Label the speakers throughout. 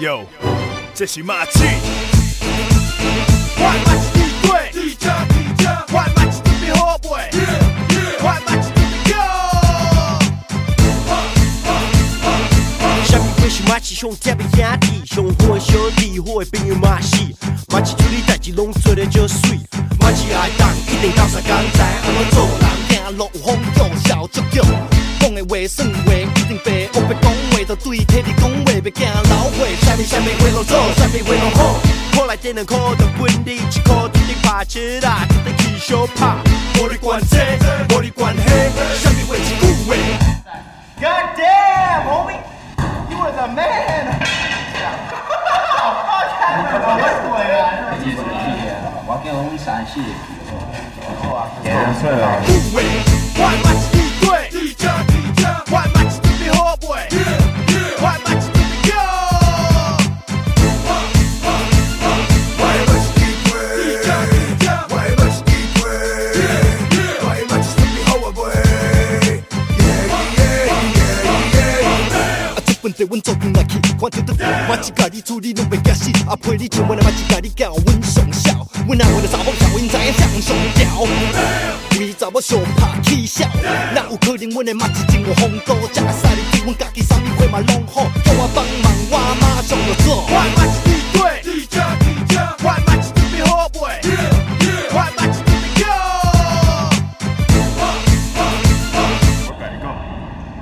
Speaker 1: 哟，这是马刺。我马是地鬼，地家地家，我马是特别好买，我马是特别
Speaker 2: 什么会是马刺上特别兄弟，上好的兄弟，好的朋友嘛是。马刺处理代志拢做得就水，马刺爱当一定到三工知安怎做人，行路有风度，笑足脚。讲的话算话，一定白，我别讲话，就对体力讲话，别惊老话。啥物啥物话拢做，啥物话拢好。好来这两块，就分你一块，注定拍车啦，注定去小拍。无你管这，无你管迄，啥物话一句话。God damn, homie, you was a man.
Speaker 3: 我叫阮三四
Speaker 1: 不为我马是地
Speaker 2: 阮做阵来去，看着得马一家己处理拢袂惊死，啊陪你唱阮的马一家己教阮上孝，阮阿为了查某条因知影上上调，为查某上拍起笑，哪有可能阮的马一真有风度，食个赛你对阮家己啥物货嘛拢好，叫我帮忙我马上就做。
Speaker 1: 我马是地鬼，地家地家，我马是特别好买，我马是特别强。
Speaker 4: 我甲你讲，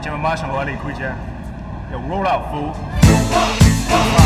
Speaker 4: 今晚马上我离开这，要 roll out fool。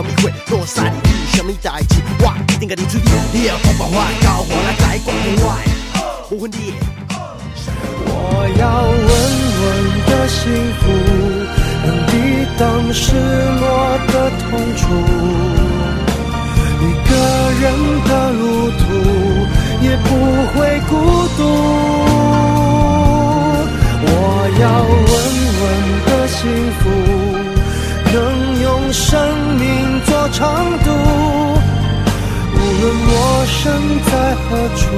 Speaker 2: 啥物话，落使你你有啥物代志，我一定甲你处理，你要讲办法交我来解决我的，无分你。
Speaker 5: 我要稳稳的幸福，能抵挡失落的痛楚。一个人的路途也不会孤独。我身在何处，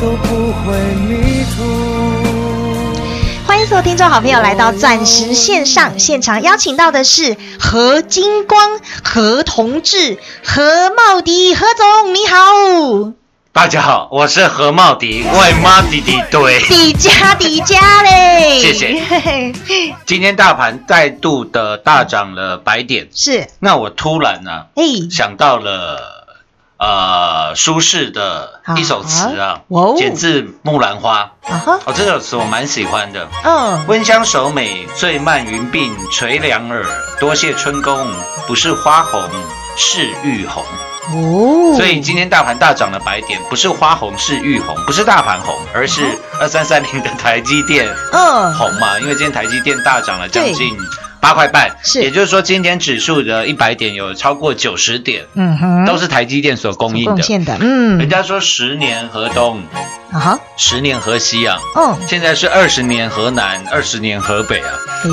Speaker 5: 都不会迷途。
Speaker 6: 欢迎所有听众好朋友来到钻石线上现场，邀请到的是何金光、何同志、何茂迪、何总，你好，
Speaker 7: 大家好，我是何茂迪，外妈弟弟对。
Speaker 6: 迪迦迪迦嘞，
Speaker 7: 谢谢
Speaker 6: 谢，
Speaker 7: 今天大盘再度的大涨了百点，
Speaker 6: 是，
Speaker 7: 那我突然呢、
Speaker 6: 哎，
Speaker 7: 想到了呃苏轼的一首词啊
Speaker 6: 哇哦，
Speaker 7: 剪自《木兰花》
Speaker 6: 啊哈，
Speaker 7: 哦，这首词我蛮喜欢的。
Speaker 6: 嗯，
Speaker 7: 温香守美，醉漫云鬓垂两耳。多谢春宫，不是花红，是玉红。
Speaker 6: 哦，
Speaker 7: 所以今天大盘大涨了百点，不是花红是玉红，不是大盘红，而是二三三零的台积电
Speaker 6: 嗯，
Speaker 7: 红嘛。因为今天台积电大涨了将近八块半，
Speaker 6: 是。
Speaker 7: 也就是说今天指数的一百点有超过九十点，
Speaker 6: 嗯哼，
Speaker 7: 都是台积电所供应的。
Speaker 6: 贡献的，嗯，
Speaker 7: 人家说十年河东，
Speaker 6: 啊哈，
Speaker 7: 十年河西啊，
Speaker 6: 嗯，
Speaker 7: 现在是二十年河南，二十年河北啊。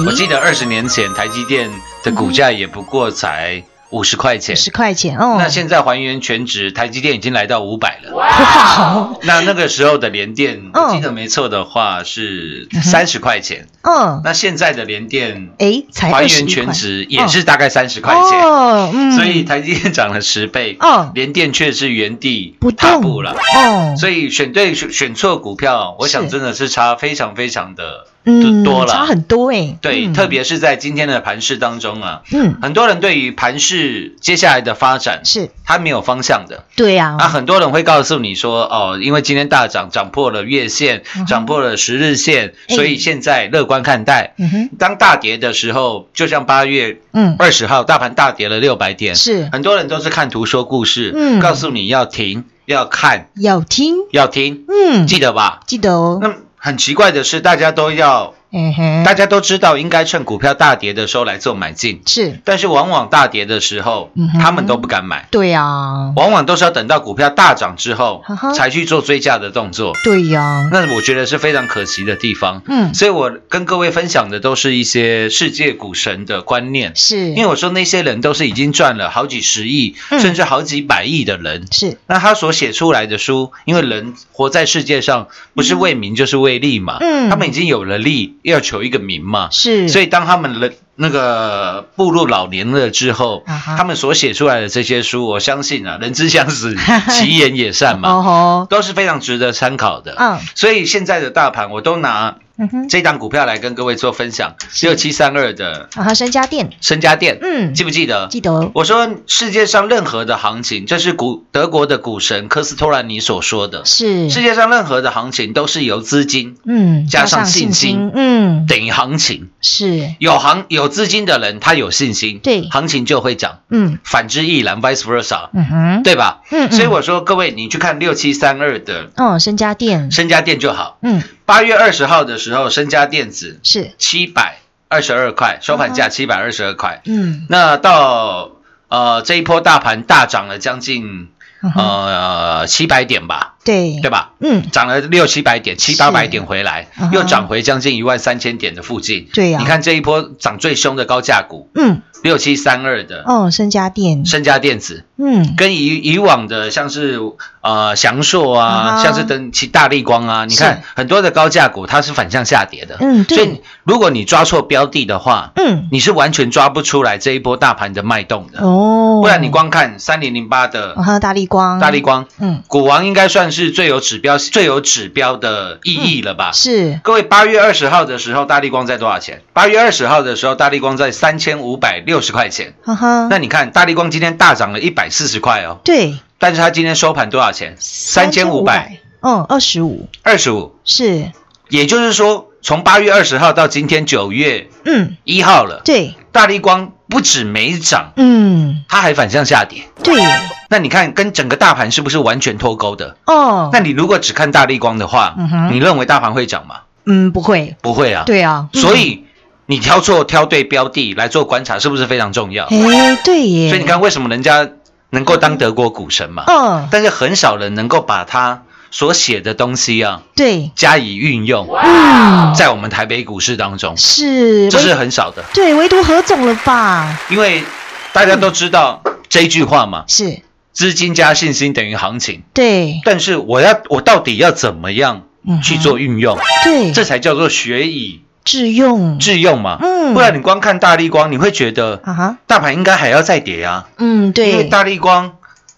Speaker 7: 我记得二十年前台积电的股价也不过才五十块钱，
Speaker 6: 十块钱哦，
Speaker 7: 那现在还原全值，台积电已经来到五百了。
Speaker 6: 哇，
Speaker 7: 那那个时候的联电，
Speaker 6: 嗯。
Speaker 7: 我记得没错的话是三十块钱。
Speaker 6: 嗯，
Speaker 7: 那现在的联电
Speaker 6: 哎，才
Speaker 7: 还原全值也是大概三十块钱。
Speaker 6: 哦，嗯，
Speaker 7: 所以台积电涨了十倍，
Speaker 6: 嗯。
Speaker 7: 联电却是原地踏步了。
Speaker 6: 哦，
Speaker 7: 所以选对选选错股票，我想真的是差非常非常的
Speaker 6: 嗯
Speaker 7: 多了。
Speaker 6: 差很多哎，
Speaker 7: 对，
Speaker 6: 嗯。
Speaker 7: 特别是在今天的盘市当中啊，
Speaker 6: 嗯，
Speaker 7: 很多人对于盘市接下来的发展
Speaker 6: 是。
Speaker 7: 他没有方向的。
Speaker 6: 对呀，
Speaker 7: 啊，很多人会告诉你说，哦，因为今天大涨，涨破了月线
Speaker 6: 嗯，
Speaker 7: 涨破了十日线，
Speaker 6: 哎。
Speaker 7: 所以现在乐观看待。
Speaker 6: 嗯哼，
Speaker 7: 当大跌的时候，就像八月
Speaker 6: 嗯，
Speaker 7: 二十号大盘大跌了六百点，
Speaker 6: 是。
Speaker 7: 很多人都是看图说故事，
Speaker 6: 嗯。
Speaker 7: 告诉你要停，要看，
Speaker 6: 要听，
Speaker 7: 要听，
Speaker 6: 嗯，
Speaker 7: 记得吧？
Speaker 6: 记得哦，
Speaker 7: 那很奇怪的是，大家都要，
Speaker 6: 嗯哼，
Speaker 7: 大家都知道应该趁股票大跌的时候来做买进，
Speaker 6: 是。
Speaker 7: 但是往往大跌的时候
Speaker 6: 嗯哼，
Speaker 7: 他们都不敢买。
Speaker 6: 对呀，
Speaker 7: 往往都是要等到股票大涨之后才去做追加的动作，
Speaker 6: 对呀，
Speaker 7: 那我觉得是非常可惜的地方。
Speaker 6: 嗯，
Speaker 7: 所以我跟各位分享的都是一些世界股神的观念，
Speaker 6: 是，
Speaker 7: 因为我说那些人都是已经赚了好几十亿，
Speaker 6: 嗯。
Speaker 7: 甚至好几百亿的人。
Speaker 6: 是。
Speaker 7: 那他所写出来的书，因为人活在世界上，不是为名就是为利嘛。
Speaker 6: 嗯。
Speaker 7: 他们已经有了利，要求一个名嘛。
Speaker 6: 是，
Speaker 7: 所以当他们的那个步入老年了之后，他们所写出来的这些书，我相信啊，人之将死，其言也善嘛，都是非常值得参考的。
Speaker 6: 嗯。
Speaker 7: 所以现在的大盘，我都拿
Speaker 6: 嗯哼，
Speaker 7: 这档股票来跟各位做分享，六七三二的
Speaker 6: 啊哈，身家店，
Speaker 7: 身家店，
Speaker 6: 嗯，
Speaker 7: 记不记得？
Speaker 6: 记得，
Speaker 7: 我说世界上任何的行情，这是股德国的股神科斯托兰尼所说的，
Speaker 6: 是，
Speaker 7: 世界上任何的行情都是由资金
Speaker 6: 嗯，
Speaker 7: 加上
Speaker 6: 信
Speaker 7: 信心
Speaker 6: 嗯，
Speaker 7: 等于行情。
Speaker 6: 是，
Speaker 7: 有行有资金的人，他有信心，
Speaker 6: 对。
Speaker 7: 行情就会涨。
Speaker 6: 嗯。
Speaker 7: 反之亦然，vice versa，
Speaker 6: 嗯哼，
Speaker 7: 对吧？
Speaker 6: 嗯，嗯。
Speaker 7: 所以我说各位，你去看六七三二的
Speaker 6: 哦，身家店，
Speaker 7: 身家店就好。
Speaker 6: 嗯，
Speaker 7: 八月二十号的时候，身家电子
Speaker 6: 是，
Speaker 7: 七百二十二块，收盘价七百二十二块。
Speaker 6: 嗯，
Speaker 7: 那到呃这一波大盘大涨了将近
Speaker 6: 嗯
Speaker 7: 呃七百点吧，
Speaker 6: 对，
Speaker 7: 对吧？
Speaker 6: 嗯，
Speaker 7: 涨了六七百点，七八百点回来
Speaker 6: 嗯，
Speaker 7: 又涨回将近一万三千点的附近。
Speaker 6: 对呀。
Speaker 7: 你看这一波涨最凶的高价股，
Speaker 6: 嗯，
Speaker 7: 六七三二的
Speaker 6: 哦，身家电，
Speaker 7: 身家电子，
Speaker 6: 嗯，
Speaker 7: 跟以以往的像是呃翔硕
Speaker 6: 啊
Speaker 7: 像是等其大力光啊，你看很多的高价股它是反向下跌的，
Speaker 6: 嗯
Speaker 7: 所以如果你抓错标的的话，
Speaker 6: 嗯，
Speaker 7: 你是完全抓不出来这一波大盘的脉动的，
Speaker 6: 哦，
Speaker 7: 不然你光看三零零八的
Speaker 6: 哦，还有大力光，
Speaker 7: 大力，光，
Speaker 6: 嗯，
Speaker 7: 股王应该算是最有指标、最有指标的意义了吧？
Speaker 6: 是，
Speaker 7: 各位，八月二十号的时候，大力光在多少钱？八月二十号的时候，大力光在三千五百六十块钱。
Speaker 6: 哈哈，
Speaker 7: 那你看，大力光今天大涨了一百四十块哦，
Speaker 6: 对，
Speaker 7: 但是它今天收盘多少钱？三千五百，
Speaker 6: 嗯，二十五，
Speaker 7: 二十五。
Speaker 6: 是，
Speaker 7: 也就是说，从八月二十号到今天九月
Speaker 6: 嗯，
Speaker 7: 一号了，
Speaker 6: 对，
Speaker 7: 大力光不止没涨，
Speaker 6: 嗯，
Speaker 7: 它还反向下跌。
Speaker 6: 对，
Speaker 7: 那你看，跟整个大盘是不是完全脱钩的？
Speaker 6: 哦，
Speaker 7: 那你如果只看大力光的话，
Speaker 6: 嗯哼
Speaker 7: 你认为大盘会涨吗？
Speaker 6: 嗯，不会，
Speaker 7: 不会啊。
Speaker 6: 对啊，嗯
Speaker 7: 所，以你挑错挑对标的来做观察，是不是非常重要？
Speaker 6: 哎，对耶，
Speaker 7: 所以你看，为什么人家能够当德国股神嘛？
Speaker 6: 嗯，
Speaker 7: 但是很少人能够把他所写的东西啊
Speaker 6: 对，
Speaker 7: 加以运用，
Speaker 6: 嗯，
Speaker 7: 在我们台北股市当中，
Speaker 6: 是，
Speaker 7: 这是很少的。
Speaker 6: 对，唯独何总了吧？
Speaker 7: 因为大家都知道这一句话嘛，
Speaker 6: 是，
Speaker 7: 资金加信心等于行情。
Speaker 6: 对，
Speaker 7: 但是我要我到底要怎么样去做运用？
Speaker 6: 对，
Speaker 7: 这才叫做学以
Speaker 6: 致用，
Speaker 7: 致用嘛。
Speaker 6: 嗯。
Speaker 7: 不然你光看大力光，你会觉得
Speaker 6: 啊哈，
Speaker 7: 大盘应该还要再跌啊。
Speaker 6: 嗯，对。
Speaker 7: 因为
Speaker 6: 对，
Speaker 7: 大力光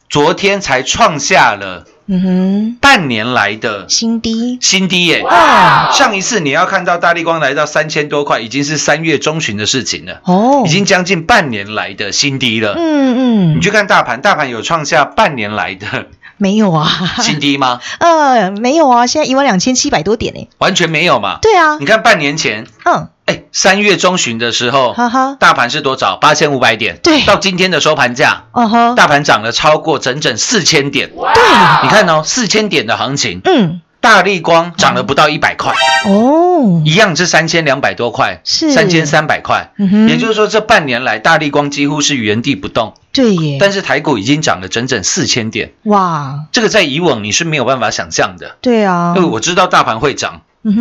Speaker 7: 昨天才创下了
Speaker 6: 嗯哼，
Speaker 7: 半年来的
Speaker 6: 新低，
Speaker 7: 新低耶。
Speaker 6: 哦，
Speaker 7: 上一次你要看到大力光来到三千多块，已经是三月中旬的事情了，
Speaker 6: 哦，
Speaker 7: 已经将近半年来的新低了。
Speaker 6: 嗯嗯，
Speaker 7: 你去看大盘，大盘有创下半年来的
Speaker 6: 没有啊，
Speaker 7: 新低吗？
Speaker 6: 呃，没有啊，现在一万两千七百多点呢。
Speaker 7: 完全没有嘛。
Speaker 6: 对啊
Speaker 7: 你，看半年前，
Speaker 6: 嗯，
Speaker 7: 哎，三月中旬的时候，
Speaker 6: 哈哈，
Speaker 7: 大盘是多少？八千五百点。
Speaker 6: 对
Speaker 7: 到今天的收盘价，
Speaker 6: 哦呵，
Speaker 7: 大盘涨了超过整整四千点。
Speaker 6: 对，
Speaker 7: 你看哦，四千点的行情，
Speaker 6: 嗯，
Speaker 7: 大力光涨了不到一百块，
Speaker 6: 哦，
Speaker 7: 一样是三千两百多块，
Speaker 6: 是。
Speaker 7: 三千三百块。也就是说，这半年来大力光几乎是原地不动，
Speaker 6: 对耶，
Speaker 7: 但是台股已经涨了整整四千点，
Speaker 6: 哇，
Speaker 7: 这个在以往你是没有办法想象的。
Speaker 6: 对啊，
Speaker 7: 因为我知道大盘会涨，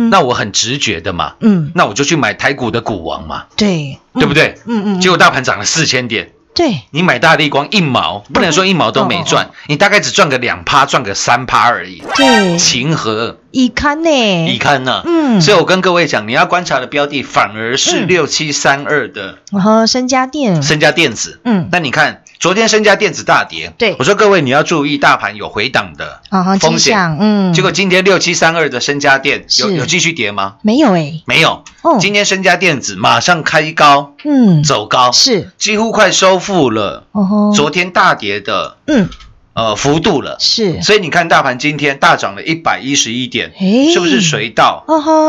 Speaker 7: 那我很直觉的嘛，
Speaker 6: 嗯，
Speaker 7: 那我就去买台股的股王嘛，
Speaker 6: 对，
Speaker 7: 对不对？
Speaker 6: 嗯嗯，
Speaker 7: 结果大盘涨了四千点，
Speaker 6: 对，
Speaker 7: 你买大力光一毛，不能说一毛都没赚，你大概只赚个两趴，赚个三趴而已。
Speaker 6: 对，
Speaker 7: 情何？
Speaker 6: 以堪呢，
Speaker 7: 以堪呢？
Speaker 6: 嗯。
Speaker 7: 所以我跟各位讲，你要观察的标的反而是
Speaker 6: 嗯。
Speaker 7: 六七三二的
Speaker 6: 然后身家电，
Speaker 7: 身家电子。
Speaker 6: 嗯，
Speaker 7: 那你看昨天身家电子大跌，
Speaker 6: 对。
Speaker 7: 我说各位你要注意大盘有回档的
Speaker 6: 啊哈，
Speaker 7: 风险。
Speaker 6: 嗯，
Speaker 7: 结果今天六七三二的身家电有
Speaker 6: 是。
Speaker 7: 有继续跌吗？
Speaker 6: 没有哎，
Speaker 7: 没有。
Speaker 6: 哦，
Speaker 7: 今天身家电子马上开高
Speaker 6: 嗯，
Speaker 7: 走高，
Speaker 6: 是，
Speaker 7: 几乎快收复了
Speaker 6: 哦，
Speaker 7: 昨天大跌的
Speaker 6: 嗯，
Speaker 7: 呃幅度了。
Speaker 6: 是，
Speaker 7: 所以你看大盘今天大涨了一百一十一点，是不是随道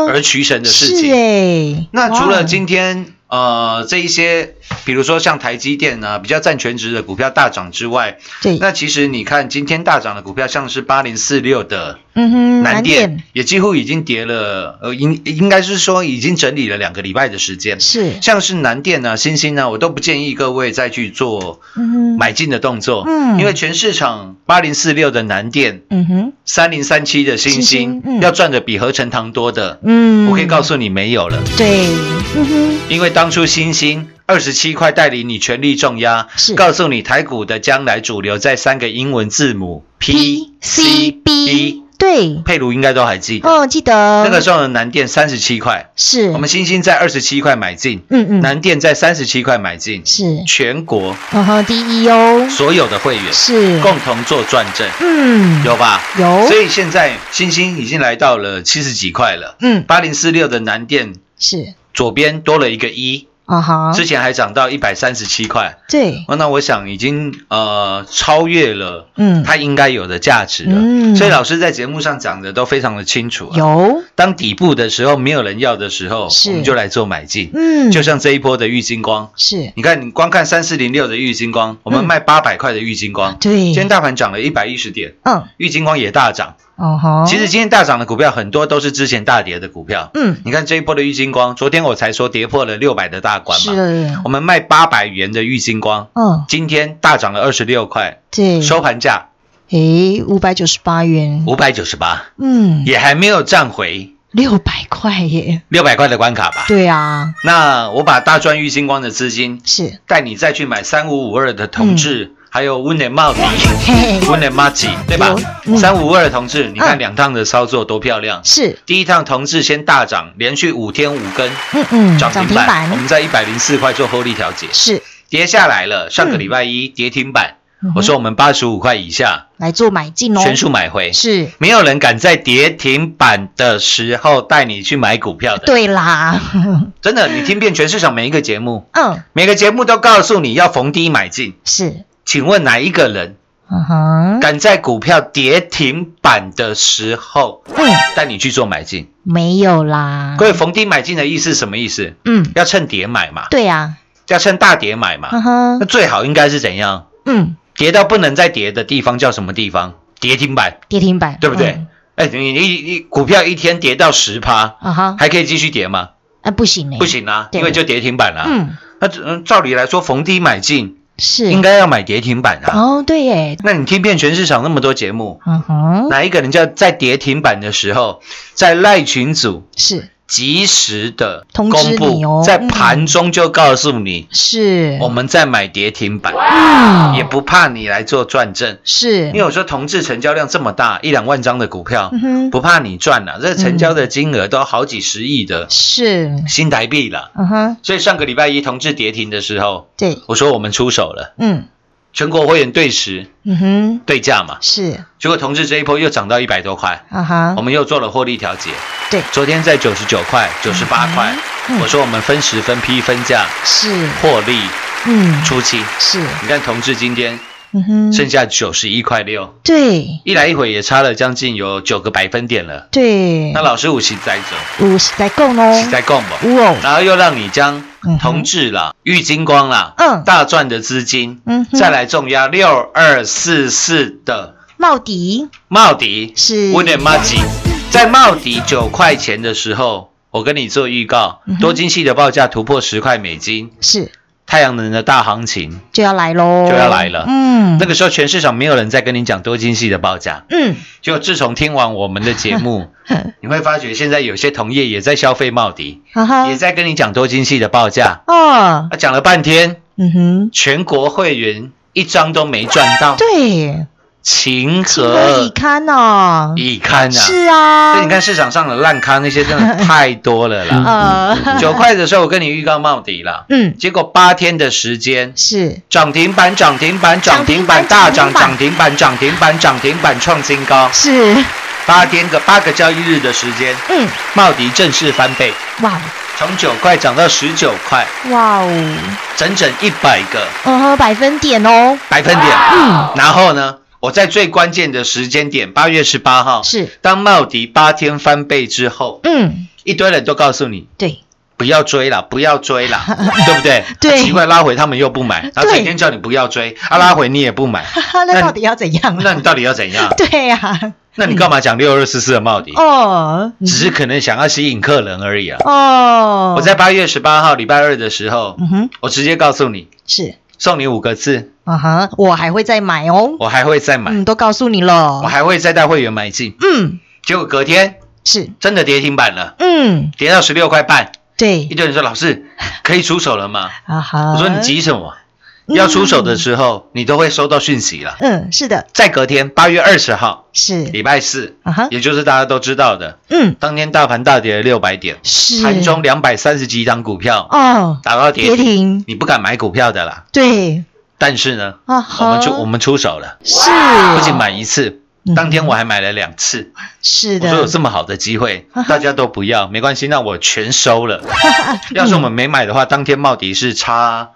Speaker 7: 而取神的事
Speaker 6: 是
Speaker 7: 情？
Speaker 6: 哎，
Speaker 7: 那除了今天呃这一些，比如说像台积电啊，比较占全值的股票大涨之外，
Speaker 6: 对，
Speaker 7: 那其实你看今天大涨的股票，像是八零四六的
Speaker 6: 嗯哼，
Speaker 7: 南
Speaker 6: 电
Speaker 7: 电，也几乎已经跌了，呃，应应该是说已经整理了两个礼拜的时间。
Speaker 6: 是，
Speaker 7: 像是南电啊、星星啊，我都不建议各位再去做买进的动作，
Speaker 6: 嗯。
Speaker 7: 因为全市场八零四六的南电、
Speaker 6: 嗯哼，
Speaker 7: 三零三七的新
Speaker 6: 新
Speaker 7: 兴
Speaker 6: 兴嗯。
Speaker 7: 要赚的比合成糖多的，
Speaker 6: 嗯，
Speaker 7: 我可以告诉你没有了，
Speaker 6: 对，嗯哼，
Speaker 7: 因为当初新兴二十七块带领你全力重压，
Speaker 6: 是。
Speaker 7: 告诉你台股的将来主流在三个英文字母 P
Speaker 6: C B，对，
Speaker 7: 佩如应该都还记得，
Speaker 6: 哦，记得。
Speaker 7: 那个时候的南电三十七块，
Speaker 6: 是。
Speaker 7: 我们星星在二十七块买进，
Speaker 6: 嗯嗯。
Speaker 7: 南电在三十七块买进，
Speaker 6: 是，
Speaker 7: 全国
Speaker 6: 然后第一哦，
Speaker 7: 所有的会员
Speaker 6: 是，
Speaker 7: 共同做转正，
Speaker 6: 嗯，
Speaker 7: 有吧？
Speaker 6: 有。
Speaker 7: 所以现在星星已经来到了七十几块了，
Speaker 6: 嗯
Speaker 7: 八零四六的南电
Speaker 6: 是
Speaker 7: 左边多了一个一，
Speaker 6: 啊哈，
Speaker 7: 之前还涨到一百三十七块，
Speaker 6: 对，
Speaker 7: 哦那我想已经呃超越了
Speaker 6: 嗯，
Speaker 7: 它应该有的价值了。
Speaker 6: 嗯。
Speaker 7: 所以老师在节目上讲的都非常的清楚、啊。
Speaker 6: 有，
Speaker 7: 当底部的时候没有人要的时候，
Speaker 6: 是。
Speaker 7: 我们就来做买进。
Speaker 6: 嗯，
Speaker 7: 就像这一波的玉金光，
Speaker 6: 是，
Speaker 7: 你看你光看三四零六的玉金光，我们
Speaker 6: 嗯。
Speaker 7: 卖八百块的玉金光，
Speaker 6: 对。
Speaker 7: 今，天大盘涨了一百一十点，
Speaker 6: 嗯，
Speaker 7: 玉金光也大涨。
Speaker 6: 哦好，
Speaker 7: 其实今天大涨的股票很多都是之前大跌的股票。
Speaker 6: 嗯，
Speaker 7: 你看这一波的玉金光，昨天我才说跌破了六百的大关嘛，
Speaker 6: 是，
Speaker 7: 我们卖八百元的玉金光，
Speaker 6: 嗯，
Speaker 7: 今天大涨了二十六块，
Speaker 6: 对，
Speaker 7: 收盘价
Speaker 6: 诶，五百九十八元，
Speaker 7: 五百九十八，
Speaker 6: 嗯，
Speaker 7: 也还没有站回
Speaker 6: 六百块耶，
Speaker 7: 六百块的关卡吧？
Speaker 6: 对啊，
Speaker 7: 那我把大赚玉金光的资金
Speaker 6: 是，
Speaker 7: 带你再去买三五五二的同志，还有温点茂迪、
Speaker 6: 嘿嘿，
Speaker 7: 温点马吉，对吧？三五五二的同志，你看
Speaker 6: 嗯
Speaker 7: 两趟的操作多漂亮！
Speaker 6: 是，
Speaker 7: 第一趟同志先大涨，连续五天五根
Speaker 6: 嗯嗯，
Speaker 7: 涨停板，我
Speaker 6: 板。
Speaker 7: 们在一百零四块做获利调节，
Speaker 6: 是，
Speaker 7: 跌下来了。上个礼拜一跌停板，我说我们八十五块以下
Speaker 6: 来做买进哦，
Speaker 7: 全数买回，
Speaker 6: 是，
Speaker 7: 没有人敢在跌停板的时候带你去买股票的。
Speaker 6: 对啦，
Speaker 7: 真的，你听遍全市场每一个节目，
Speaker 6: 嗯，
Speaker 7: 每个节目都告诉你要逢低买进。
Speaker 6: 是，
Speaker 7: 请问哪一个人
Speaker 6: 嗯哼，
Speaker 7: 敢在股票跌停板的时候
Speaker 6: 嗯，
Speaker 7: 带你去做买进？
Speaker 6: 没有啦，
Speaker 7: 各位，逢低买进的意思是什么意思？
Speaker 6: 嗯，
Speaker 7: 要趁跌买嘛，
Speaker 6: 对呀，
Speaker 7: 要趁大跌买嘛。
Speaker 6: 嗯哼。
Speaker 7: 那，最好应该是怎样？
Speaker 6: 嗯，
Speaker 7: 跌到不能再跌的地方叫什么地方？跌停板，
Speaker 6: 跌停板，
Speaker 7: 对不对？
Speaker 6: 嗯？
Speaker 7: 哎、你你你股票一天跌到十趴，
Speaker 6: 啊哈，
Speaker 7: 还可以继续跌吗？
Speaker 6: 啊，不行呢，
Speaker 7: 不，行啊，因为就跌停板了、
Speaker 6: 嗯，
Speaker 7: 那嗯，照理来说，逢低买进
Speaker 6: 是，
Speaker 7: 应该要买跌停板啊。
Speaker 6: 哦，对耶，
Speaker 7: 那你听遍全市场那么多节目，
Speaker 6: 嗯哼，
Speaker 7: 哪一个人叫在跌停板的时候，在赖群组
Speaker 6: 是
Speaker 7: 及时的
Speaker 6: 通
Speaker 7: 公
Speaker 6: 知你哦
Speaker 7: 布，在盘中就告诉你，
Speaker 6: 是，
Speaker 7: 我们在买跌停板，
Speaker 6: 嗯。
Speaker 7: 也不怕你来做转正。
Speaker 6: 是，
Speaker 7: 因为我说同质成交量这么大，一两万张的股票
Speaker 6: 嗯，
Speaker 7: 不怕你赚了，这成交的金额都好几十亿的
Speaker 6: 是，
Speaker 7: 新台币了。
Speaker 6: 嗯哼，
Speaker 7: 所以上个礼拜一同志跌停的时候，
Speaker 6: 对，
Speaker 7: 我说我们出手了，
Speaker 6: 嗯
Speaker 7: 全国会员对时
Speaker 6: 嗯哼，
Speaker 7: 对价嘛，
Speaker 6: 是，
Speaker 7: 结果同志这一波又涨到一百多块，
Speaker 6: 啊哈。
Speaker 7: 我，们又做了获利调节。
Speaker 6: 对，
Speaker 7: 昨天在九十九块、九十八块，
Speaker 6: 嗯
Speaker 7: 我说我们分时、分批、分价
Speaker 6: 是，
Speaker 7: 获利
Speaker 6: 嗯，
Speaker 7: 出清。
Speaker 6: 是，
Speaker 7: 你看同志今天
Speaker 6: 嗯哼，
Speaker 7: 剩下九十一块六，
Speaker 6: 对。
Speaker 7: 一来一回也差了将近有九个百分点了。
Speaker 6: 对。
Speaker 7: 那，老师五十在走，
Speaker 6: 五十在供哦，
Speaker 7: 是在供吧？然后又让你将同志啦、玉金光啦、
Speaker 6: 嗯。
Speaker 7: 大赚的资金，
Speaker 6: 嗯
Speaker 7: 再来重压六二四四的
Speaker 6: 茂迪。
Speaker 7: 茂迪、
Speaker 6: 是，
Speaker 7: 温点马吉，在茂迪九块钱的时候，我跟你做预告，多晶系的报价突破十块美金，
Speaker 6: 是
Speaker 7: 太阳能的大行情，
Speaker 6: 就要来喽，
Speaker 7: 就要来了。
Speaker 6: 嗯，
Speaker 7: 那个时候全市场没有人在跟你讲多晶系的报价。
Speaker 6: 嗯，
Speaker 7: 就自从听完我们的节目，你会发觉现在有些同业也在消费茂迪，也，在跟你讲多晶系的报价。
Speaker 6: 哦，
Speaker 7: 啊，讲了半天，
Speaker 6: 嗯哼，
Speaker 7: 全国会员一张都没赚到，
Speaker 6: 对，
Speaker 7: 情
Speaker 6: 情何
Speaker 7: 何
Speaker 6: 以堪哦，
Speaker 7: 以堪啊！
Speaker 6: 是啊，
Speaker 7: 所以你看市场上的烂咖那些真的太多了啦。
Speaker 6: 呃，
Speaker 7: 九块的时候我跟你预告茂迪了，
Speaker 6: 嗯，
Speaker 7: 结果八天的时间
Speaker 6: 是。
Speaker 7: 涨停板涨停板涨停板大涨涨停板。涨停板涨停板创新高，
Speaker 6: 是，
Speaker 7: 八天个八个交易日的时间，
Speaker 6: 嗯，
Speaker 7: 茂迪正式翻倍，
Speaker 6: 哇。
Speaker 7: 从九块涨到十九块，
Speaker 6: 哇哦，
Speaker 7: 整整一百个。
Speaker 6: 嗯哼，百分点哦，
Speaker 7: 百分点。
Speaker 6: 嗯，
Speaker 7: 然后呢，我在最关键的时间点，八月十八号，
Speaker 6: 是，
Speaker 7: 当茂迪八天翻倍之后，
Speaker 6: 嗯，
Speaker 7: 一堆人都告诉你
Speaker 6: 对，
Speaker 7: 不要追了，不要追了，对不对？
Speaker 6: 对。
Speaker 7: 啊奇怪，拉回他们又不买，然后整天叫你不要追，啊，拉回你也不买，
Speaker 6: 那到底要怎样？啊？
Speaker 7: 那你到底要怎样？
Speaker 6: 对呀，
Speaker 7: 那你干嘛讲六二四四的茂迪？
Speaker 6: 哦，
Speaker 7: 只是可能想要吸引客人而已啊。
Speaker 6: 哦，
Speaker 7: 我在八月十八号礼拜二的时候，
Speaker 6: 嗯哼，
Speaker 7: 我直接告诉你，
Speaker 6: 是，
Speaker 7: 送你五个字，
Speaker 6: 啊哈，我还会再买哦，
Speaker 7: 我还会再买，
Speaker 6: 嗯，都告诉你了
Speaker 7: 我，还会再带会员买进。
Speaker 6: 嗯，
Speaker 7: 结果隔天
Speaker 6: 是，
Speaker 7: 真的跌停板了，
Speaker 6: 嗯，
Speaker 7: 跌到十六块半。
Speaker 6: 对。
Speaker 7: 一，堆人说老师可以出手了吗？
Speaker 6: 啊哈，
Speaker 7: 我说你急什么？要出手的时候，你都会收到讯息了。
Speaker 6: 嗯，是的，
Speaker 7: 在隔天八月二十号，
Speaker 6: 是，
Speaker 7: 礼拜四，
Speaker 6: 啊哈，
Speaker 7: 也就是大家都知道的，
Speaker 6: 嗯，
Speaker 7: 当天大盘大跌了六百点，
Speaker 6: 是，
Speaker 7: 盘中两百三十几档股票
Speaker 6: 哦，
Speaker 7: 打到跌停，你不敢买股票的啦。
Speaker 6: 对，
Speaker 7: 但是呢，
Speaker 6: 啊
Speaker 7: 我，们出我们出手了，
Speaker 6: 是，
Speaker 7: 不仅买一次，
Speaker 6: 嗯。
Speaker 7: 当天我还买了两次。
Speaker 6: 是的，
Speaker 7: 我说有这么好的机会大家都不要，没关系，那我全收了。要是我们没买的话，当天茂迪是差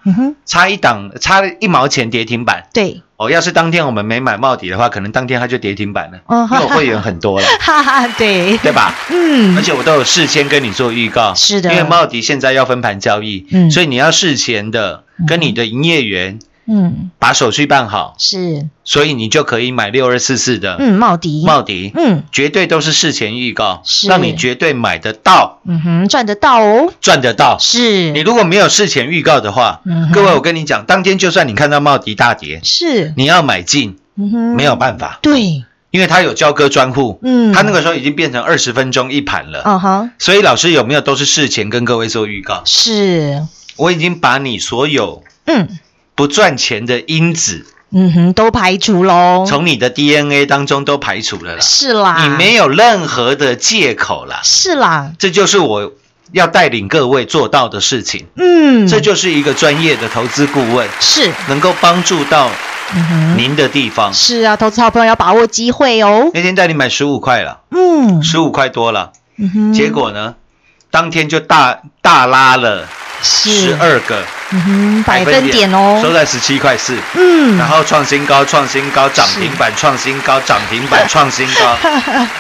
Speaker 7: 差一档，差一毛钱跌停板。
Speaker 6: 对，
Speaker 7: 哦，要是当天我们没买茂迪的话，可能当天它就跌停板了，
Speaker 6: 嗯
Speaker 7: 因为我会员很多了，
Speaker 6: 哈哈，对，
Speaker 7: 对吧？
Speaker 6: 嗯。
Speaker 7: 而，且我都有事先跟你做预告，
Speaker 6: 是的。
Speaker 7: 因为茂迪现在要分盘交易，
Speaker 6: 嗯。
Speaker 7: 所以你要事前的跟你的营业员
Speaker 6: 嗯，
Speaker 7: 把手续办好，
Speaker 6: 是，
Speaker 7: 所以你就可以买六二四四的
Speaker 6: 嗯，茂迪，
Speaker 7: 茂迪，
Speaker 6: 嗯。
Speaker 7: 绝对都是事前预告，
Speaker 6: 是。
Speaker 7: 让你绝对买得到、
Speaker 6: 嗯哼，赚得到哦，
Speaker 7: 赚得到。
Speaker 6: 是，
Speaker 7: 你如果没有事前预告的话，
Speaker 6: 嗯
Speaker 7: 各位我跟你讲，当天就算你看到茂迪大跌，
Speaker 6: 是，
Speaker 7: 你要买进
Speaker 6: 嗯哼，
Speaker 7: 没有办法，
Speaker 6: 对，
Speaker 7: 因为他有交割专户，
Speaker 6: 嗯，
Speaker 7: 他那个时候已经变成二十分钟一盘了。
Speaker 6: 哦哈，
Speaker 7: 所以老师有没有都是事前跟各位做预告？
Speaker 6: 是，
Speaker 7: 我已经把你所有
Speaker 6: 嗯
Speaker 7: 不赚钱的因子
Speaker 6: 嗯哼，都排除喽，
Speaker 7: 从你的 DNA 当中都排除了啦，
Speaker 6: 是啦，
Speaker 7: 你没有任何的借口啦。
Speaker 6: 是啦，
Speaker 7: 这就是我要带领各位做到的事情。
Speaker 6: 嗯，
Speaker 7: 这就是一个专业的投资顾问，
Speaker 6: 是，
Speaker 7: 能够帮助到您的地方。
Speaker 6: 是啊，投资好朋友要把握机会哦，
Speaker 7: 那天带你买十五块了，
Speaker 6: 嗯，
Speaker 7: 十五块多了，
Speaker 6: 嗯哼，
Speaker 7: 结果呢，当天就大大拉了
Speaker 6: 是
Speaker 7: 十，二个。
Speaker 6: 百分点。哦。
Speaker 7: 收
Speaker 6: 哦，
Speaker 7: 在十七块四。
Speaker 6: 嗯，
Speaker 7: 然后创新高，创新高，涨停板，创新高，涨停板，创新高。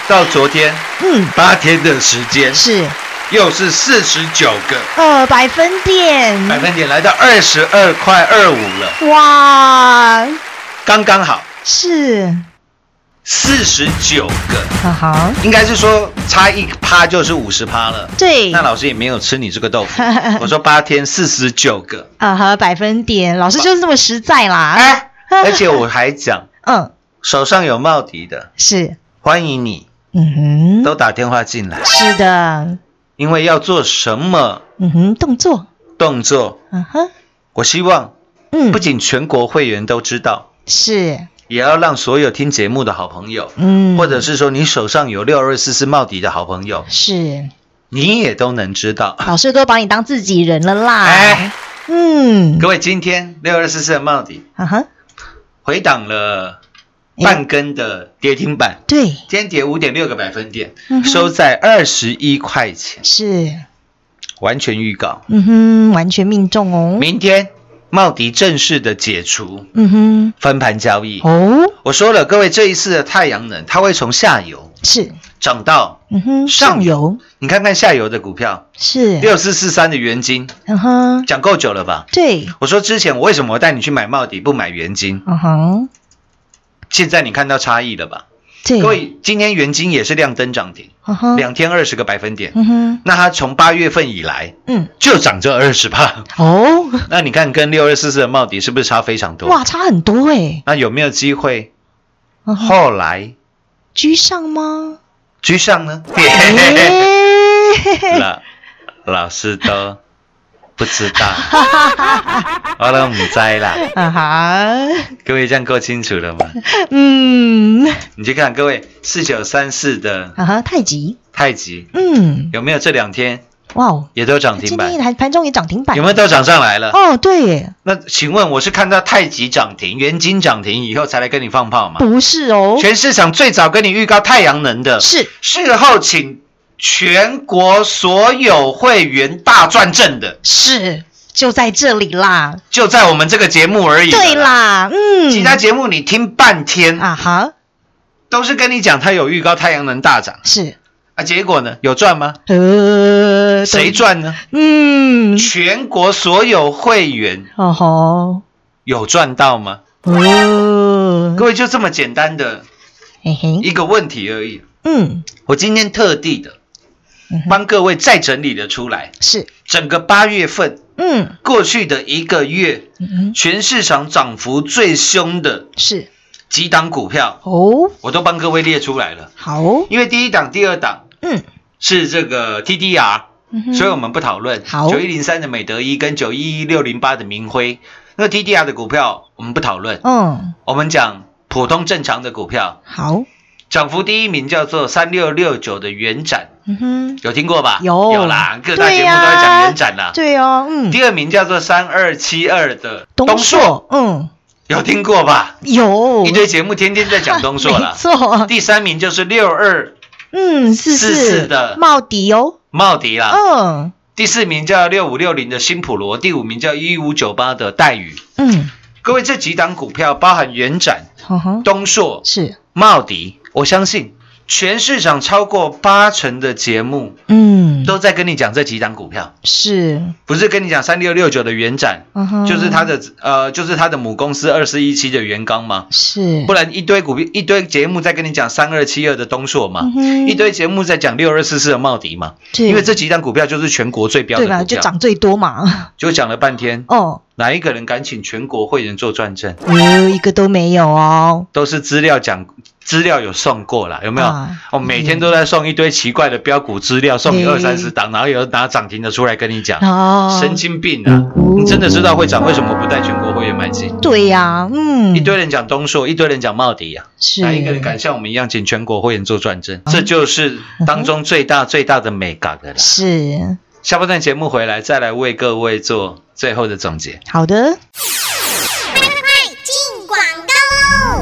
Speaker 7: 到昨天
Speaker 6: 嗯，
Speaker 7: 八天的时间，
Speaker 6: 是，
Speaker 7: 又是四十九个。
Speaker 6: 呃，百分点，
Speaker 7: 百分点，来到二十二块二五了，
Speaker 6: 哇，
Speaker 7: 刚刚好。
Speaker 6: 是，
Speaker 7: 四十九个，
Speaker 6: 哈哈，
Speaker 7: 应该是说差一趴就是五十趴了。
Speaker 6: 对，
Speaker 7: 那老师也没有吃你这个豆腐，我说八天四十九个，
Speaker 6: 啊哈，百分点，老师就是这么实在啦，
Speaker 7: 哎，而且我还讲
Speaker 6: 嗯，
Speaker 7: 手上有茂迪的，
Speaker 6: 是，
Speaker 7: 欢迎你。
Speaker 6: 嗯哼，
Speaker 7: 都打电话进来，
Speaker 6: 是的，
Speaker 7: 因为要做什么
Speaker 6: 嗯哼，动作，
Speaker 7: 动作，
Speaker 6: 嗯哼，
Speaker 7: 我希望
Speaker 6: 嗯。
Speaker 7: 不，仅全国会员都知道，
Speaker 6: 是，
Speaker 7: 也要让所有听节目的好朋友，
Speaker 6: 嗯，
Speaker 7: 或者是说你手上有六二四四茂迪的好朋友，
Speaker 6: 是，
Speaker 7: 你也都能知道。
Speaker 6: 老师都把你当自己人了啦，
Speaker 7: 哎，
Speaker 6: 嗯，
Speaker 7: 各位，今天六二四四的茂迪
Speaker 6: 啊哈，
Speaker 7: 回档了
Speaker 6: 哎
Speaker 7: 半根的跌停板，
Speaker 6: 对，
Speaker 7: 今天跌五点六个百分点，
Speaker 6: 嗯
Speaker 7: 收在二十一块钱，
Speaker 6: 是，
Speaker 7: 完全预告。
Speaker 6: 嗯哼，完全命中哦，
Speaker 7: 明天茂迪正式的解除
Speaker 6: 嗯哼。
Speaker 7: 分盘交易。
Speaker 6: 哦，
Speaker 7: 我说了，各位，这一次的太阳能，它会从下游
Speaker 6: 是，
Speaker 7: 涨到，
Speaker 6: 嗯哼，
Speaker 7: 上
Speaker 6: 上游。
Speaker 7: 你看看下游的股票，
Speaker 6: 是，
Speaker 7: 六四四三的元金，
Speaker 6: 嗯哼，
Speaker 7: 讲够久了吧？
Speaker 6: 对，
Speaker 7: 我说之前我为什么带你去买茂迪不买元金？
Speaker 6: 嗯哼，
Speaker 7: 现在你看到差异了吧？
Speaker 6: 对，
Speaker 7: 各，位，今天元金也是亮灯涨停，两天二十个百分点。
Speaker 6: 嗯哼，
Speaker 7: 那它从八月份以来
Speaker 6: 嗯，
Speaker 7: 就涨这二十趴，
Speaker 6: 哦，
Speaker 7: 那你看跟六二四四的茂迪是不是差非常多？
Speaker 6: 哇，差很多哎，
Speaker 7: 那有没有机会后来
Speaker 6: 居上吗？
Speaker 7: 居上呢？
Speaker 6: 哎。
Speaker 7: 老老师都不知道，我都唔知啦。
Speaker 6: 啊哈，
Speaker 7: 各位这样够清楚了吗？
Speaker 6: 嗯，
Speaker 7: 你去看各位四九三四的
Speaker 6: 啊哈，太极，
Speaker 7: 太极。
Speaker 6: 嗯，
Speaker 7: 有没有这两天？
Speaker 6: 哇哦，
Speaker 7: 也都涨停板。
Speaker 6: 今
Speaker 7: 板？
Speaker 6: 天还盘中也涨停板，
Speaker 7: 有没有都涨上来了？
Speaker 6: 哦，对耶，
Speaker 7: 那请问我是看到太极涨停、元金涨停以后才来跟你放炮吗？
Speaker 6: 不是哦，
Speaker 7: 全市场最早跟你预告太阳能的，
Speaker 6: 是。
Speaker 7: 事后请全国所有会员大赚正的，
Speaker 6: 是，就在这里啦，
Speaker 7: 就在我们这个节目而已。
Speaker 6: 对，啦，嗯，
Speaker 7: 其他节目你听半天，
Speaker 6: 啊哈，
Speaker 7: 都是跟你讲它有预告太阳能大涨。
Speaker 6: 是，
Speaker 7: 啊，结果呢？有赚吗？
Speaker 6: 呃，
Speaker 7: 谁赚呢？
Speaker 6: 嗯，
Speaker 7: 全国所有会员
Speaker 6: 哦吼，
Speaker 7: 有赚到吗？
Speaker 6: 哦，
Speaker 7: 各位就这么简单的
Speaker 6: 嘿嘿，
Speaker 7: 一个问题而已。
Speaker 6: 嗯，
Speaker 7: 我今天特地的帮各位再整理了出来，
Speaker 6: 是，
Speaker 7: 整个八月份
Speaker 6: 嗯。
Speaker 7: 过去的一个月，
Speaker 6: 嗯，
Speaker 7: 全市场涨幅最凶的
Speaker 6: 是，
Speaker 7: 几档股票，
Speaker 6: 哦，
Speaker 7: 我都帮各位列出来了。
Speaker 6: 好，
Speaker 7: 因为第一档、第二档
Speaker 6: 嗯，
Speaker 7: 是这个 TDR，所以我们不讨论。
Speaker 6: 好。
Speaker 7: 九一零三的美德一跟九一一六零八的明辉，那个 TDR 的股票我们不讨论，
Speaker 6: 嗯，
Speaker 7: 我们讲普通正常的股票。
Speaker 6: 好，
Speaker 7: 涨幅第一名叫做三六六九的元展，
Speaker 6: 嗯哼，
Speaker 7: 有听过吧？
Speaker 6: 有。
Speaker 7: 有啦，各大
Speaker 6: 对
Speaker 7: 节目都在讲延展啦。
Speaker 6: 对哦，嗯，
Speaker 7: 第二名叫做三二七二的
Speaker 6: 东硕，嗯，
Speaker 7: 有听过吧？
Speaker 6: 有。
Speaker 7: 一堆节目天天在讲东硕
Speaker 6: 没
Speaker 7: 了。
Speaker 6: 错，
Speaker 7: 第三名就是六二
Speaker 6: 嗯，四
Speaker 7: 四四的。
Speaker 6: 茂迪哦，
Speaker 7: 茂迪啦。
Speaker 6: 嗯。
Speaker 7: 第四名叫六五六零的新普罗，第五名叫一五九八的戴宇。
Speaker 6: 嗯，
Speaker 7: 各位这几档股票包含元展、东硕、
Speaker 6: 是，
Speaker 7: 茂迪，我相信全市场超过八成的节目
Speaker 6: 嗯，
Speaker 7: 都在跟你讲这几档股票，
Speaker 6: 是，
Speaker 7: 不是跟你讲三六六九的元展，
Speaker 6: 嗯哼，
Speaker 7: 就是它的呃，就是它的母公司二四一七的元刚吗？
Speaker 6: 是，
Speaker 7: 不然一堆股票一堆节目在跟你讲三二七二的东硕嘛，
Speaker 6: 嗯
Speaker 7: 一堆节目在讲六二四四的茂迪嘛，因为这几档股票就是全国最标的
Speaker 6: 对吧？就涨最多嘛，
Speaker 7: 就讲了半天，
Speaker 6: 哦，
Speaker 7: 哪一个人敢请全国会员做转正？
Speaker 6: 有一个都没有哦，
Speaker 7: 都是资料讲，资料有送过啦，有没有？
Speaker 6: 啊
Speaker 7: 哦，每天都在送一堆奇怪的标股资料，送你
Speaker 6: 嗯
Speaker 7: 二三十档，然后有拿涨停的出来跟你讲，
Speaker 6: 哦，
Speaker 7: 神经病啊！你真的知道会涨，为什么不带全国会员买进？
Speaker 6: 对呀，嗯，
Speaker 7: 一堆人讲东硕，一堆人讲茂迪啊，
Speaker 6: 是
Speaker 7: 哪一个人敢像我们一样请全国会员做转正？这就是当中最大最大的美感的了。
Speaker 6: 是
Speaker 7: 下半段节目回来，再来为各位做最后的总结。
Speaker 6: 好的，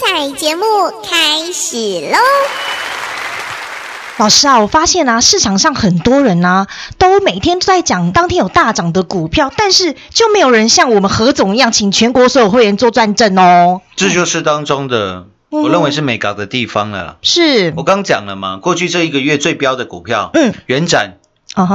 Speaker 8: 精彩节目开始喽！
Speaker 6: 老师啊，我发现啊，市场上很多人啊，都每天都在讲当天有大涨的股票，但是就没有人像我们何总一样，请全国所有会员做转正哦。
Speaker 7: 这就是当中的，
Speaker 6: 嗯
Speaker 7: 我认为是美搞的地方了啦。
Speaker 6: 是，
Speaker 7: 我刚讲了嘛，过去这一个月最标的股票，
Speaker 6: 嗯，
Speaker 7: 元展、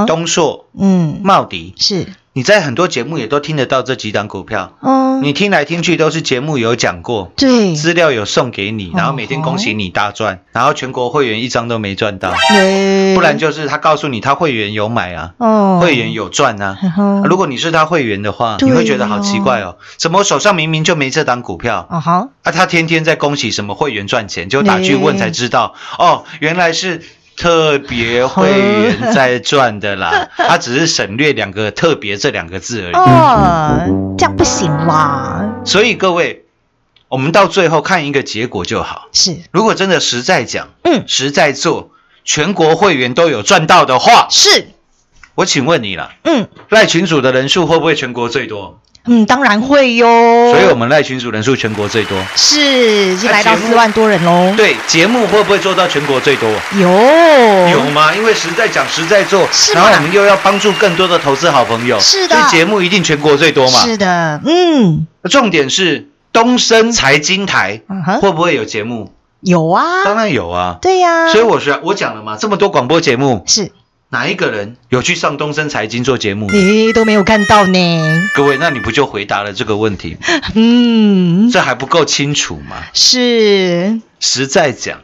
Speaker 7: 东硕、
Speaker 6: 嗯，
Speaker 7: 茂迪，
Speaker 6: 是，
Speaker 7: 你在很多节目也都听得到这几档股票。
Speaker 6: 嗯，
Speaker 7: 你听来听去都是节目有讲过，
Speaker 6: 对，
Speaker 7: 资料有送给你，然后每天恭喜你大赚，然后全国会员一张都没赚到，
Speaker 6: 对。
Speaker 7: 不然就是他告诉你他会员有买啊，
Speaker 6: 哦，
Speaker 7: 会员有赚啊。如果你是他会员的话，
Speaker 6: 对
Speaker 7: 你会觉得好奇怪哦，怎么我手上明明就没这档股票，
Speaker 6: 啊哈，
Speaker 7: 啊，他天天在恭喜什么会员赚钱，就打去问才知道，哦，原来是特别会员在赚的啦，他只是省略两个“特别”这两个字而已。
Speaker 6: 哦，这样不行啦。
Speaker 7: 所以各位，我们到最后看一个结果就好。
Speaker 6: 是，
Speaker 7: 如果真的实在讲，
Speaker 6: 嗯，
Speaker 7: 实在做，全国会员都有赚到的话，
Speaker 6: 是
Speaker 7: 我请问你了，
Speaker 6: 嗯
Speaker 7: 赖群主的人数会不会全国最多？
Speaker 6: 嗯，当然会哟。
Speaker 7: 所以我们赖群主人数全国最多。
Speaker 6: 是已经来到四万多人喽。
Speaker 7: 对，节目会不会做到全国最多？
Speaker 6: 有
Speaker 7: 有吗？因为实在讲，实在做，
Speaker 6: 是
Speaker 7: 然后我们又要帮助更多的投资好朋友，
Speaker 6: 是的
Speaker 7: 所以节目一定全国最多嘛。
Speaker 6: 是的，嗯，
Speaker 7: 重点是东升财经台
Speaker 6: 嗯哼
Speaker 7: 会不会有节目？
Speaker 6: 有啊，
Speaker 7: 当然有啊。
Speaker 6: 对呀、
Speaker 7: 所以我说我讲了嘛，这么多广播节目，
Speaker 6: 是
Speaker 7: 哪一个人有去上东升财经做节目？
Speaker 6: 诶都没有看到呢。
Speaker 7: 各位，那你不就回答了这个问题？
Speaker 6: 嗯，
Speaker 7: 这还不够清楚吗？
Speaker 6: 是
Speaker 7: 实在讲，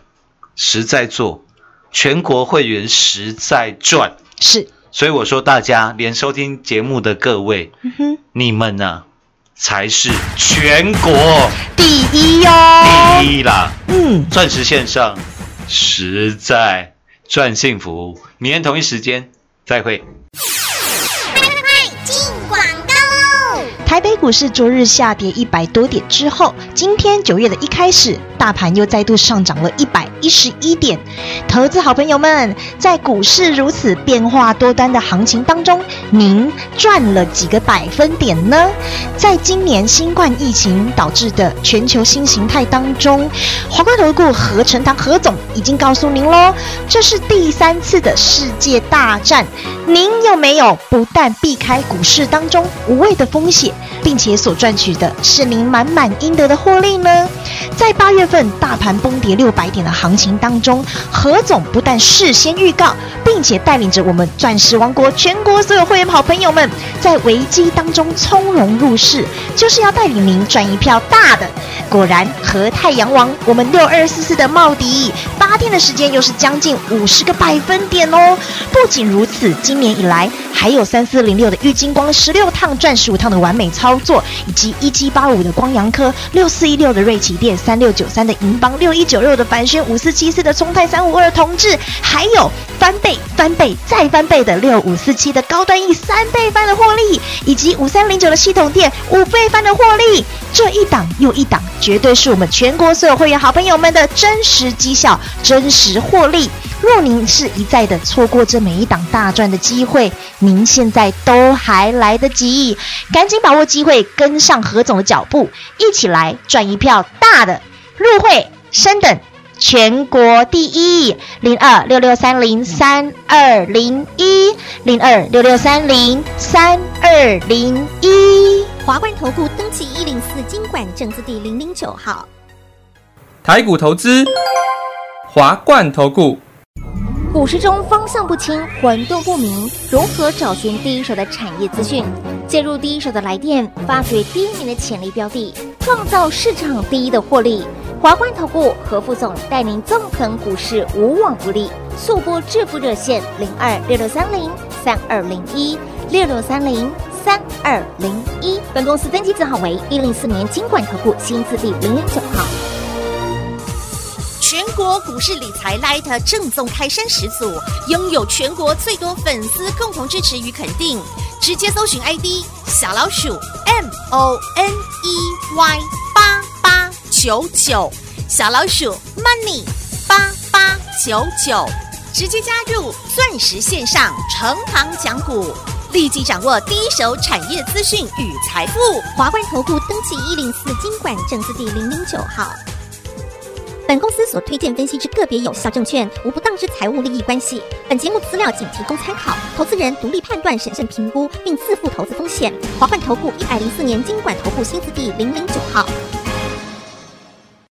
Speaker 7: 实在做，全国会员实在赚。
Speaker 6: 是，
Speaker 7: 所以我说，大家连收听节目的各位，
Speaker 6: 嗯，
Speaker 7: 你们呢、才是全国
Speaker 6: 第一哟、
Speaker 7: 第一啦！
Speaker 6: 嗯，
Speaker 7: 钻石线上实在赚幸福。明天同一时间再会。
Speaker 8: 进广告喽！
Speaker 6: 台北股市昨日下跌一百多点之后，今天九月的一开始，大盘又再度上涨了一百一十一点。投资好朋友们，在股市如此变化多端的行情当中，您赚了几个百分点呢？在今年新冠疫情导致的全球新形态当中，华冠投顾何成堂何总已经告诉您喽，这是第三次的世界大战。您有没有不但避开股市当中无谓的风险，并且所赚取的是您满满应得的获利呢？在八月份大盘崩跌六百点的行情当中，何总不但事先预告，并且带领着我们钻石王国全国所有会员好朋友们，在危机当中从容入市，就是要带领您赚一票大的。果然，和太阳王我们六二四四的茂迪，八天的时间又是将近五十个百分点哦。不仅如此，今年以来还有三四零六的玉金光十六趟赚十五趟的完美操作，以及一七八五的光阳科、六四一六的瑞奇电、三六九三的银邦、六一九六的凡轩、五四七四的中泰、三五二同志，还有翻倍、翻倍再翻倍的六五四七的高端 E 三倍翻的获利，以及五三零九的系统店五倍翻的获利，这一档又一档，绝对是我们全国所有会员好朋友们的真实绩效、真实获利。若您是一再的错过这每一档大赚的机会，您现在都还来得及，赶紧把握机会，跟上何总的脚步，一起来赚一票大的，入会升等。全国第一，零二六六三零三二零一，零二六六三零三二零一。
Speaker 9: 华冠投顾登记一零四经管证字第零零九号。
Speaker 10: 台股投资，华冠投顾。
Speaker 11: 股市中方向不清、混沌不明，如何找寻第一手的产业资讯？介入第一手的来电，发掘第一名的潜力标的，创造市场第一的获利。华冠投顾何副总带领纵横股市，无往不利。速播致富热线零二六六三零三二零一六六三零三二零一。本公司登记字号为一零四年经管投顾新字第零零九号。
Speaker 9: 全国股市理财 Light 正宗开山始祖，拥有全国最多粉丝共同支持与肯定。直接搜寻 ID 小老鼠 M O N E Y 八八九九，小老鼠 Money 八八九九，直接加入钻石线上成行讲股，立即掌握第一手产业资讯与财富。华冠投顾登记一零四经管证字第零零九号。本公司所推荐分析之个别有效证券，无不当之财务利益关系。本节目资料仅提供参考，投资人独立判断、审慎评估，并自负投资风险。华冠投顾一百零四年经管投顾新字第零零九号。